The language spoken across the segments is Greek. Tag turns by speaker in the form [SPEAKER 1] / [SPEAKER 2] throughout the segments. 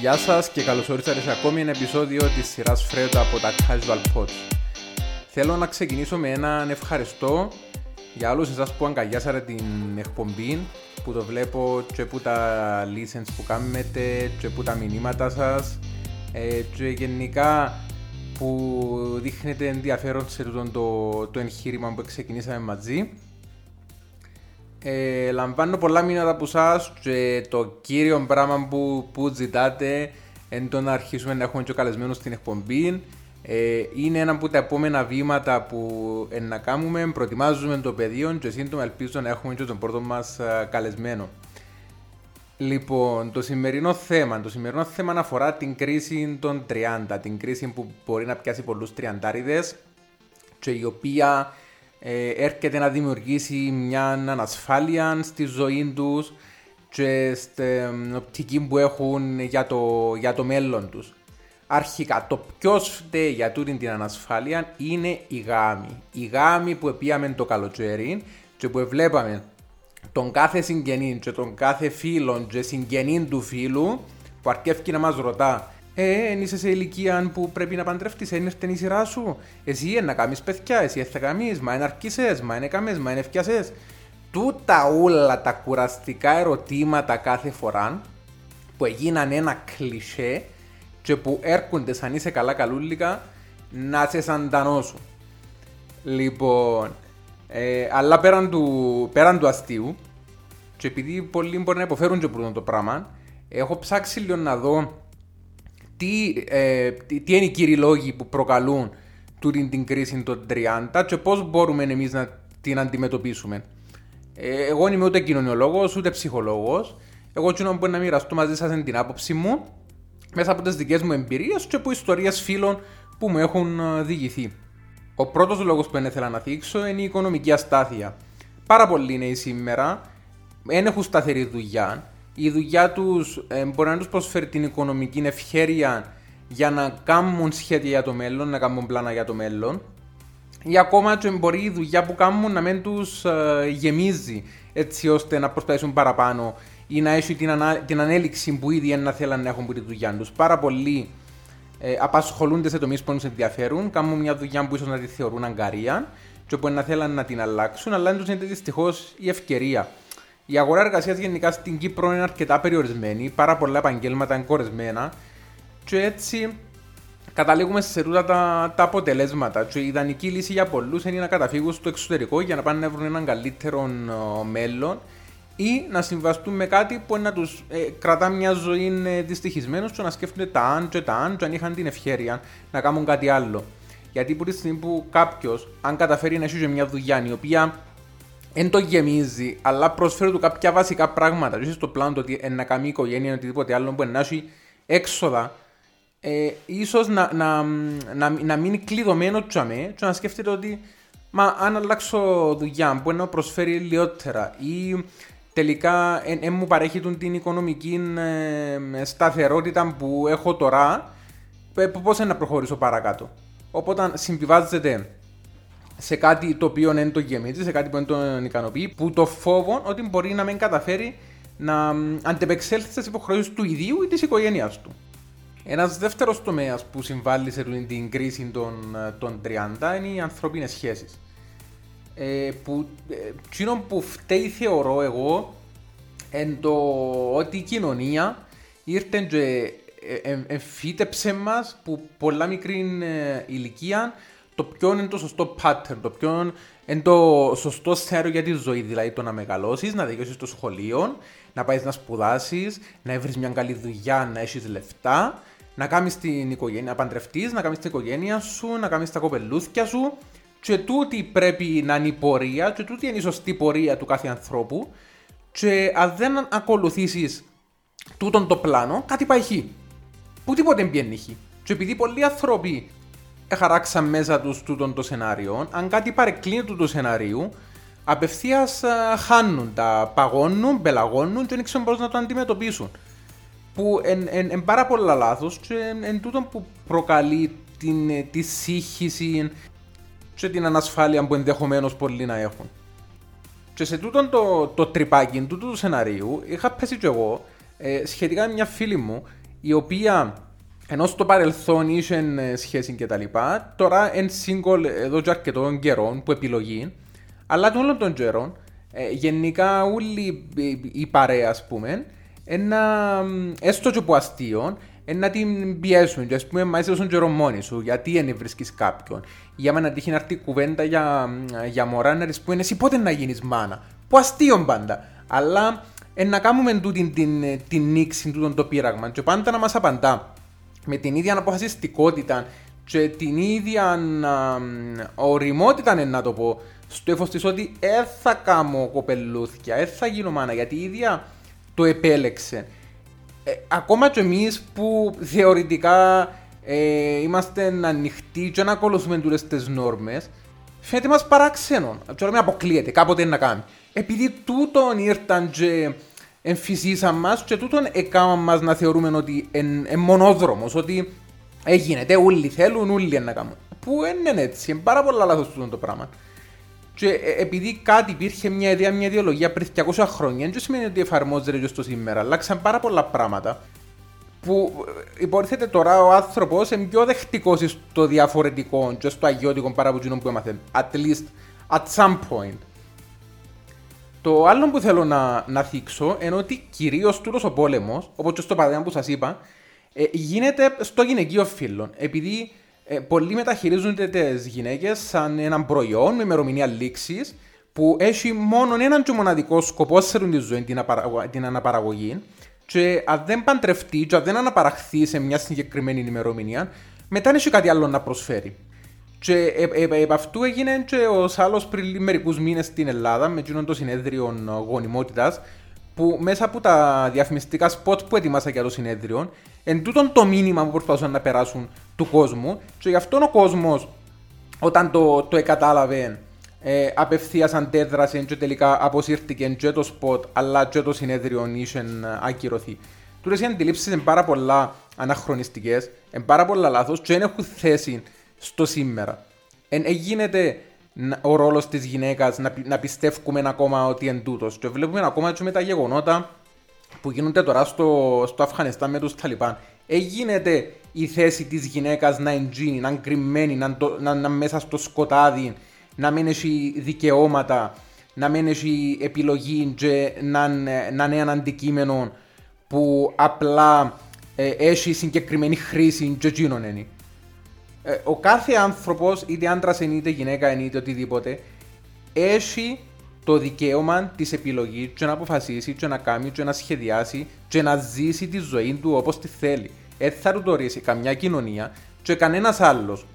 [SPEAKER 1] Γεια σας και καλώς ορίσατε σε ακόμη ένα επεισόδιο της σειράς Φρέτα από τα Casual Pods. Θέλω να ξεκινήσω με έναν ευχαριστώ για όλους εσάς που αγκαλιάσατε την εκπομπή, που το βλέπω και που τα listens που κάνετε και που τα μηνύματα σας ε, και γενικά που δείχνετε ενδιαφέρον σε το, το, το εγχείρημα που ξεκινήσαμε μαζί. Ε, λαμβάνω πολλά μήνυματα από εσάς και το κύριο πράγμα που, που ζητάτε είναι το να αρχίσουμε να έχουμε και καλεσμένο στην εκπομπή. Ε, είναι ένα από τα επόμενα βήματα που ε, να κάνουμε. Προετοιμάζουμε το πεδίο και σύντομα ελπίζω να έχουμε και τον πρώτο μας καλεσμένο. Λοιπόν, το σημερινό θέμα, το σημερινό θέμα αφορά την κρίση των 30, την κρίση που μπορεί να πιάσει πολλούς τριαντάριδες και η οποία ε, έρχεται να δημιουργήσει μια ανασφάλεια στη ζωή τους και στην οπτική που έχουν για το, για το μέλλον τους. Αρχικά, το ποιο φταίει για τούτη την ανασφάλεια είναι η γάμη. Η γάμη που επίαμε το καλοκαίρι και που βλέπαμε τον κάθε συγγενή και τον κάθε φίλο και συγγενή του φίλου που αρκεύει να μας ρωτά ε, εν είσαι σε ηλικία που πρέπει να παντρευτείς, είναι ήρθε η σειρά σου. Εσύ είναι να κάνεις παιδιά, εσύ θα κάνεις, μα είναι αρκισές, μα είναι καμές, μα είναι ευκιασές. Τούτα όλα τα κουραστικά ερωτήματα κάθε φορά που έγιναν ένα κλισέ και που έρχονται σαν είσαι καλά καλούλικα να σε σαντανώσουν. Λοιπόν, ε, αλλά πέραν του, πέραν του αστείου και επειδή πολλοί μπορεί να υποφέρουν και το πράγμα, έχω ψάξει λίγο να δω τι, ε, τι, τι είναι οι κύριοι λόγοι που προκαλούν τούτη την κρίση των 30 και πώς μπορούμε εμείς να την αντιμετωπίσουμε. Ε, εγώ είμαι ούτε κοινωνιολόγος ούτε ψυχολόγος. Εγώ τσινό μπορεί να μοιραστώ μαζί σας την άποψη μου μέσα από τις δικές μου εμπειρίες και από ιστορίες φίλων που μου έχουν ε, διηγηθεί. Ο πρώτος λόγος που ήθελα να θίξω είναι η οικονομική αστάθεια. Πάρα πολλοί νέοι σήμερα δεν έχουν σταθερή δουλειά η δουλειά τους ε, μπορεί να τους προσφέρει την οικονομική ευχέρεια για να κάνουν σχέδια για το μέλλον, να κάνουν πλάνα για το μέλλον. Ή ακόμα και μπορεί η δουλειά που κάνουν να μην τους ε, γεμίζει έτσι ώστε να προσπαθήσουν παραπάνω ή να έχουν την, ανα... την ανέλυξη που ήδη να θέλουν να έχουν από τη δουλειά τους. Πάρα πολλοί ε, απασχολούνται σε τομείς που τους ενδιαφέρουν, κάνουν μια δουλειά που ίσως να τη θεωρούν αγκαρία και που να θέλουν να την αλλάξουν, αλλά δεν τους είναι δυστυχώς η ευκαιρία. Η αγορά εργασίας γενικά στην Κύπρο είναι αρκετά περιορισμένη, πάρα πολλά επαγγέλματα είναι κορεσμένα και έτσι καταλήγουμε σε τούτα τα, τα αποτελέσματα. Και η ιδανική λύση για πολλούς είναι να καταφύγουν στο εξωτερικό για να πάνε να βρουν έναν καλύτερο μέλλον ή να συμβαστούν με κάτι που να τους ε, κρατά μια ζωή ε, δυστυχισμένου και να σκέφτονται τα αν και τα αν, και αν είχαν την ευχαίρεια να κάνουν κάτι άλλο. Γιατί που τη στιγμή που κάποιος, αν καταφέρει να έχει μια δουλειά η οποία δεν το γεμίζει, αλλά προσφέρει του κάποια βασικά πράγματα. Δηλαδή στο πλάνο του ότι να κάνει οικογένεια ή οτιδήποτε άλλο που να έχει έξοδα, ε, ίσως να, να, να, να μείνει κλειδωμένο τσαμέ και να σκέφτεται ότι μα αν αλλάξω δουλειά που να προσφέρει λιότερα ή τελικά δεν μου παρέχει την οικονομική ε, σταθερότητα που έχω τώρα, ε, πώς να προχωρήσω παρακάτω. Οπότε συμβιβάζεται σε κάτι το οποίο δεν το γεμίζει, σε κάτι που δεν τον ικανοποιεί, που το φόβο ότι μπορεί να μην καταφέρει να αντεπεξέλθει στις υποχρεώσεις του ιδίου ή της οικογένειάς του. Ένας δεύτερος τομέας που συμβάλλει σε την κρίση των, των 30 είναι οι ανθρώπινες σχέσεις. Ε, που, ε, που φταίει θεωρώ εγώ εν το ότι η κοινωνία ήρθε και εμφύτεψε μας που πολλά μικρή ε, ηλικία το ποιο είναι το σωστό pattern, το ποιο είναι το σωστό σέρο για τη ζωή. Δηλαδή το να μεγαλώσεις, να δικαιώσεις το σχολείο, να πάεις να σπουδάσεις, να βρεις μια καλή δουλειά, να έχεις λεφτά, να κάνεις την οικογένεια, να παντρευτείς, να κάνεις την οικογένεια σου, να κάνεις τα κοπελούθια σου. Και τούτη πρέπει να είναι η πορεία, και τούτη είναι η σωστή πορεία του κάθε ανθρώπου. Και αν δεν ακολουθήσεις τούτον το πλάνο, κάτι πάει χ. Που τίποτε δεν πιένει χ. Και επειδή πολλοί άνθρωποι χαράξαν μέσα τους τούτον το σενάριο, αν κάτι παρεκκλίνει του το σενάριου, απευθείας ε, χάνουν, τα παγώνουν, πελαγώνουν και δεν ξέρουν πώς να το αντιμετωπίσουν. Που είναι πάρα πολλά λάθος και εν τούτο που προκαλεί την, ε, τη σύγχυση και την ανασφάλεια που ενδεχομένως πολλοί να έχουν. Και σε τούτο το, το τρυπάκι, τούτο του σενάριου, είχα πέσει κι εγώ ε, σχετικά με μια φίλη μου, η οποία ενώ στο παρελθόν είχε σχέση και τα λοιπά, τώρα είναι single εδώ και αρκετών καιρών που επιλογή, αλλά των όλων των καιρών, ε, γενικά όλοι οι παρέα, ας πούμε, ένα, έστω και από αστείο, να την πιέσουν και ας πούμε μα είσαι στον καιρό μόνοι σου, γιατί δεν βρίσκεις κάποιον. Για μένα τύχει να έρθει κουβέντα για, για μωρά να ρίσεις που είναι εσύ πότε να γίνεις μάνα; Που αστείο πάντα. Αλλά ε, να κάνουμε τούτη την, την, την νήξη, τούτον το πείραγμα και πάντα να μας απαντά με την ίδια αποφασιστικότητα και την ίδια οριμότητα να το πω στο έφος της ότι δεν θα κάνω κοπελούθια, δεν θα γίνω μάνα γιατί η ίδια το επέλεξε. Ε, ακόμα και εμείς που θεωρητικά ε, είμαστε ανοιχτοί και να ακολουθούμε τούτες τις νόρμες φαίνεται μας παράξενο. Τώρα με αποκλείεται, κάποτε να κάνει. Επειδή τούτον ήρθαν και εμφυσίσαν μας και τούτον έκαναν μας να θεωρούμε ότι είναι μονόδρομος, ότι έγινε, όλοι θέλουν, όλοι να κάνουν. Που είναι έτσι, είναι πάρα πολλά λάθος τούτο το πράγμα. Και ε, επειδή κάτι υπήρχε μια ιδέα, μια ιδεολογία πριν 200 χρόνια, δεν σημαίνει ότι εφαρμόζεται και στο σήμερα. Αλλάξαν πάρα πολλά πράγματα που ε, υποτίθεται τώρα ο άνθρωπος είναι πιο δεχτικός στο διαφορετικό και στο αγιώτικο παρά από που έμαθε. At least at some point. Το άλλο που θέλω να, να θίξω είναι ότι κυρίως τούτος ο πόλεμος, όπως και στο παράδειγμα που σας είπα, ε, γίνεται στο γυναικείο φύλλο. Επειδή ε, πολλοί μεταχειρίζονται τις γυναίκες σαν έναν προϊόν με ημερομηνία λήξης που έχει μόνο έναν και μοναδικό σκοπό σε τη ζωή, την, την αναπαραγωγή. Και αν δεν παντρευτεί, και αν δεν αναπαραχθεί σε μια συγκεκριμένη ημερομηνία, μετά έχει κάτι άλλο να προσφέρει. Και επ' αυτού έγινε και ο σάλος πριν μερικούς μήνες στην Ελλάδα με εκείνον το συνέδριο γονιμότητας που μέσα από τα διαφημιστικά σποτ που ετοιμάσαν για το συνέδριο, εν τούτον το μήνυμα που προσπαθούσαν να περάσουν του κόσμου, και γι' αυτόν ο κόσμος, όταν το, το εκατάλαβε, ε, απευθείας αντέδρασε και τελικά αποσύρθηκε και το σποτ, αλλά και το συνέδριο είχε ακυρωθεί. Τούτες οι αντιλήψεις είναι πάρα πολλά αναχρονιστικές, είναι πάρα πολλά λάθος και δεν έχουν θέση στο σήμερα. Εν, γίνεται ο ρόλος της γυναίκας να, να πιστεύουμε ακόμα ότι είναι τούτος. Και βλέπουμε ακόμα και με τα γεγονότα που γίνονται τώρα στο, στο Αφγανιστάν με τους Ταλιπάν. Έγινε η θέση της γυναίκας να εντζίνει, να είναι κρυμμένη, να, να, να, μέσα στο σκοτάδι, να μην έχει δικαιώματα, να μην έχει επιλογή και να, να είναι ένα αντικείμενο που απλά ε, έχει συγκεκριμένη χρήση και εκείνον είναι. Ε, ο κάθε άνθρωπος, είτε άντρας είτε γυναίκα είτε οτιδήποτε, έχει το δικαίωμα της επιλογής και να αποφασίσει και να κάνει και να σχεδιάσει και να ζήσει τη ζωή του όπως τη θέλει. Έτσι θα του το ορίσει καμιά κοινωνία και κανένας άλλος.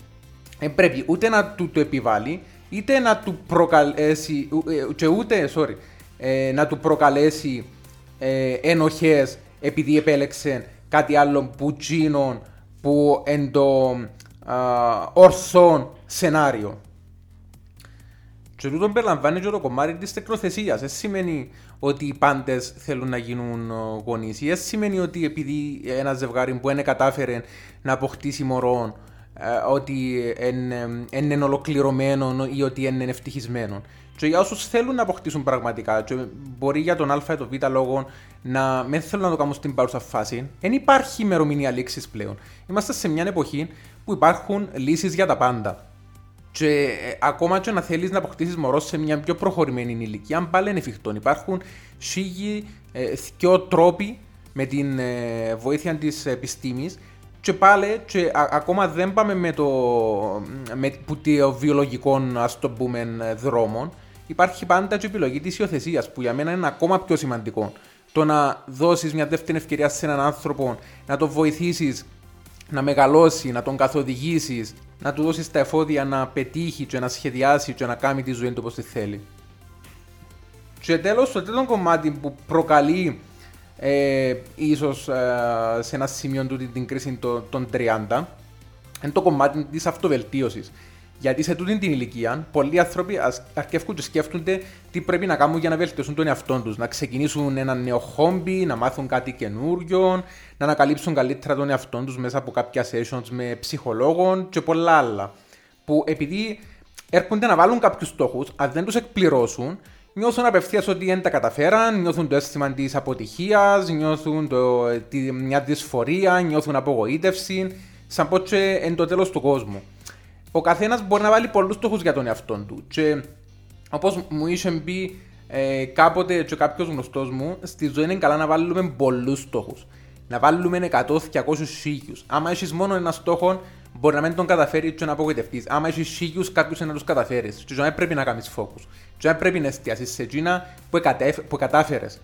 [SPEAKER 1] Δεν πρέπει ούτε να του το επιβάλλει, είτε να του προκαλέσει, ε, και ούτε, sorry, ε, να του προκαλέσει ε, ενοχές επειδή επέλεξε κάτι άλλο που που εν το ορθό σενάριο. Και τούτο περιλαμβάνει και το κομμάτι της τεκνοθεσίας. Δεν σημαίνει ότι οι πάντες θέλουν να γίνουν γονείς. Δεν σημαίνει ότι επειδή ένα ζευγάρι που δεν κατάφερε να αποκτήσει μωρό, ότι είναι ολοκληρωμένο ή ότι είναι ευτυχισμένο. Και για όσους θέλουν να αποκτήσουν πραγματικά, και μπορεί για τον Α ή τον Β λόγο να μην θέλουν να το κάνουν στην παρούσα φάση, δεν υπάρχει ημερομηνία λήξης πλέον. Είμαστε σε μια εποχή που υπάρχουν λύσεις για τα πάντα. Και ε, ακόμα και να θέλεις να αποκτήσεις μωρός σε μια πιο προχωρημένη ηλικία, αν πάλι είναι εφικτό. Υπάρχουν σίγοι ε, τρόποι με την ε, βοήθεια της επιστήμης και πάλι και ακόμα δεν πάμε με το, με, που το βιολογικό ας το πούμε δρόμο υπάρχει πάντα και η επιλογή της υιοθεσίας που για μένα είναι ακόμα πιο σημαντικό το να δώσεις μια δεύτερη ευκαιρία σε έναν άνθρωπο να το βοηθήσεις να μεγαλώσει, να τον καθοδηγήσεις, να του δώσεις τα εφόδια να πετύχει και να σχεδιάσει και να κάνει τη ζωή του όπως τη θέλει. Και τέλος, το τρίτο κομμάτι που προκαλεί ε, ίσως ε, σε ένα σημείο του την κρίση των 30 είναι το κομμάτι της αυτοβελτίωσης. Γιατί σε τούτη την ηλικία, πολλοί άνθρωποι αρκεύουν και σκέφτονται τι πρέπει να κάνουν για να βελτιώσουν τον εαυτό τους. Να ξεκινήσουν ένα νέο χόμπι, να μάθουν κάτι καινούριο, να ανακαλύψουν καλύτερα τον εαυτό τους μέσα από κάποια sessions με ψυχολόγων και πολλά άλλα. Που επειδή έρχονται να βάλουν κάποιους στόχους, αν δεν τους εκπληρώσουν, νιώθουν απευθείας ότι δεν τα καταφέραν, νιώθουν το αίσθημα της αποτυχίας, νιώθουν το, τη, μια δυσφορία, νιώθουν απογοήτευση, σαν πω και εν το τέλος του κόσμου. Ο καθένας μπορεί να βάλει πολλούς στόχους για τον εαυτό του. Και όπως μου είχε πει ε, κάποτε και κάποιος γνωστός μου, στη ζωή είναι καλά να βάλουμε πολλούς στόχους. Να βάλουμε 100, 200, 1000. Άμα έχεις μόνο ένα στόχο, μπορεί να μην τον καταφέρεις και να απογοητευτείς. Άμα έχεις χίλιους, κάποιους να τους καταφέρεις. Και δεν πρέπει να κάνεις φόκου. Και δεν πρέπει να εστιάσεις σε εκείνα που, που κατάφερες.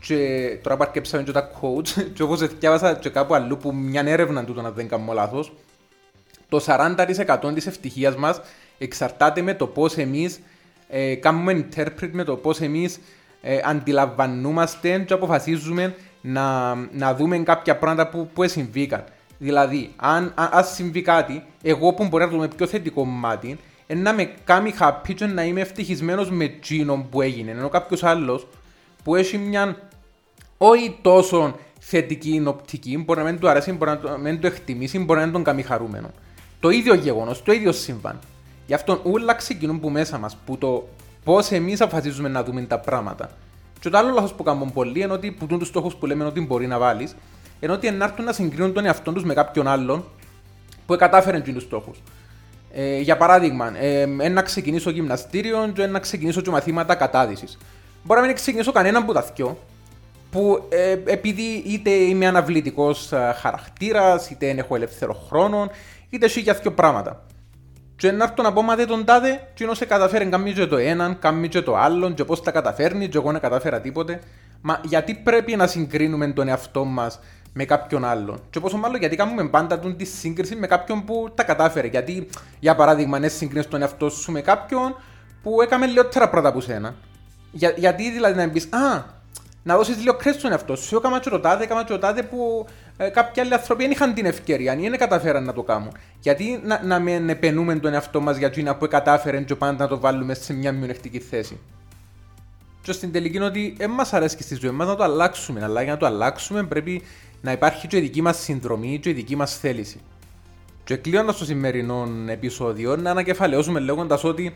[SPEAKER 1] Και τώρα παρκέψαμε και τα coach, και όπω διάβασα και κάπου αλλού που μια έρευνα του να δεν κάνω λάθος, το 40% της ευτυχίας μας εξαρτάται με το πώς εμείς ε, κάνουμε interpret με το πώς εμείς ε, αντιλαμβανόμαστε και αποφασίζουμε να, να δούμε κάποια πράγματα που, που συμβήκαν. Δηλαδή, αν, αν συμβεί κάτι, εγώ που μπορεί να δούμε πιο θετικό μάτι, να με κάνει happy και να είμαι ευτυχισμένος με εκείνο που έγινε. Ενώ κάποιος άλλος που έχει μια όχι τόσο θετική οπτική, μπορεί να μην του αρέσει, μπορεί να μην το εκτιμήσει, μπορεί να μην τον κάνει χαρούμενο. Το ίδιο γεγονός, το ίδιο συμβάν. Γι' αυτό όλα ξεκινούν που μέσα μας, που το πώς εμείς αποφασίζουμε να δούμε τα πράγματα. Και το άλλο λάθος που κάνουμε πολύ είναι ότι που τους στόχους που λέμε ότι μπορεί να βάλεις, ενώ ότι ενάρτουν να συγκρίνουν τον εαυτό τους με κάποιον άλλον που κατάφερε τους στόχους. Ε, για παράδειγμα, ε, ένα ξεκινήσω γυμναστήριο και ένα ξεκινήσω και μαθήματα κατάδυσης. Μπορεί να μην ξεκινήσω κανέναν που τα θυκιώ, που ε, επειδή είτε είμαι αναβλητικός ε, χαρακτήρας, είτε έχω ελεύθερο χρόνο, είτε έχει για δύο πράγματα. Και να έρθω να πω, μα δεν τον τάδε, και ενώ σε καταφέρει κάνει και το έναν, κάνει και το άλλον, και πώς τα καταφέρνει, και εγώ δεν κατάφερα τίποτε. Μα γιατί πρέπει να συγκρίνουμε τον εαυτό μας με κάποιον άλλον; Και πόσο μάλλον γιατί κάνουμε πάντα τον τη σύγκριση με κάποιον που τα κατάφερε. Γιατί, για παράδειγμα, αν συγκρίνεις τον εαυτό σου με κάποιον που έκαμε λιγότερα πράγματα από σένα. Για, γιατί δηλαδή να πει, Α, να δώσεις λίγο κρέστο στον εαυτό σου. Έκανα τσοτάδε, έκανα τσοτάδε που ε, κάποιοι άλλοι άνθρωποι δεν είχαν την ευκαιρία, δεν καταφέραν να το κάνουν. Γιατί να, να μην επενούμε τον εαυτό μας για τζίνα που κατάφερε και πάντα να το βάλουμε σε μια μειονεκτική θέση. Και στην τελική είναι ότι δεν μας αρέσει και στη ζωή μας να το αλλάξουμε. Αλλά για να το αλλάξουμε πρέπει να υπάρχει και η δική μας συνδρομή και η δική μας θέληση. Και κλείνοντας το σημερινό επεισόδιο, να ανακεφαλαιώσουμε λέγοντας ότι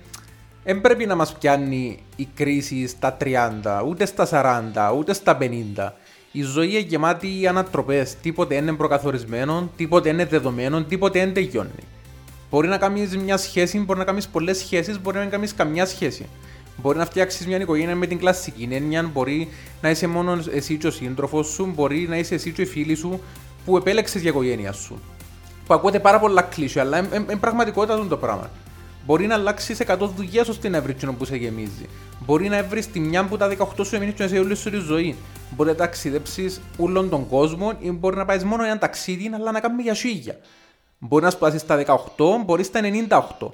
[SPEAKER 1] δεν πρέπει να μας πιάνει η κρίση στα 30, ούτε στα 40, ούτε στα 50. Η ζωή είναι γεμάτη ανατροπές. Τίποτε είναι προκαθορισμένο, τίποτε είναι δεδομένο, τίποτε δεν τελειώνει. Μπορεί να κάνεις μια σχέση, μπορεί να κάνεις πολλές σχέσεις, μπορεί να μην κάνεις καμιά σχέση. Μπορεί να φτιάξεις μια οικογένεια με την κλασική έννοια, μπορεί να είσαι μόνος εσύ και ο σύντροφος σου, μπορεί να είσαι εσύ και οι φίλοι σου που επέλεξες για οικογένεια σου. Που ακούτε πάρα πολλά κλείσια, αλλά είναι πραγματικότητα το πράγμα. Μπορεί να αλλάξεις 100 δουλειές ώστε να βρει που σε γεμίζει. Μπορεί να βρεις τη μια που τα 18 σου έμεινε και σε όλη σου τη ζωή. Μπορεί να ταξιδέψεις όλον τον κόσμο ή μπορεί να πάεις μόνο ένα ταξίδι, αλλά να κάνει για σίγια. Μπορεί να σπουδάσεις στα 18, μπορεί στα 98.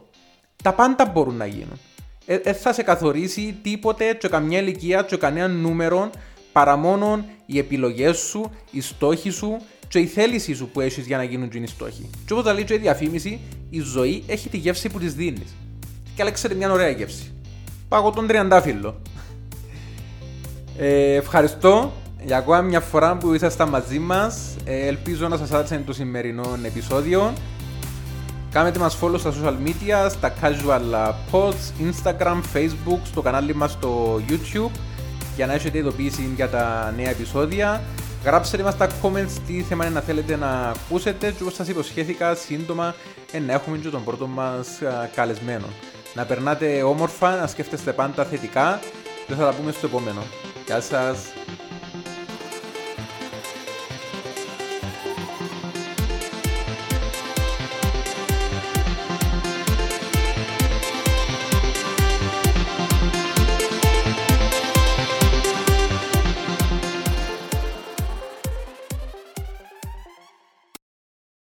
[SPEAKER 1] Τα πάντα μπορούν να γίνουν δεν ε, θα σε καθορίσει τίποτε και καμιά ηλικία και κανένα νούμερο παρά μόνο οι επιλογές σου, οι στόχοι σου και η θέληση σου που έχεις για να γίνουν οι στόχοι. Και όπως λέει και η διαφήμιση, η ζωή έχει τη γεύση που της δίνεις. Και αλέξατε μια ωραία γεύση. Πάγω τον τριαντάφυλλο. Ε, ευχαριστώ για ακόμα μια φορά που ήσασταν μαζί μας. Ε, ελπίζω να σας άρεσε το σημερινό επεισόδιο. Κάνετε μας follow στα social media, στα casual posts, Instagram, Facebook, στο κανάλι μας στο YouTube για να έχετε ειδοποίηση για τα νέα επεισόδια. Γράψτε μας τα comments τι θέμα είναι να θέλετε να ακούσετε και όπως σας υποσχέθηκα σύντομα να έχουμε και τον πρώτο μας καλεσμένο. Να περνάτε όμορφα, να σκέφτεστε πάντα θετικά και θα τα πούμε στο επόμενο. Γεια σας!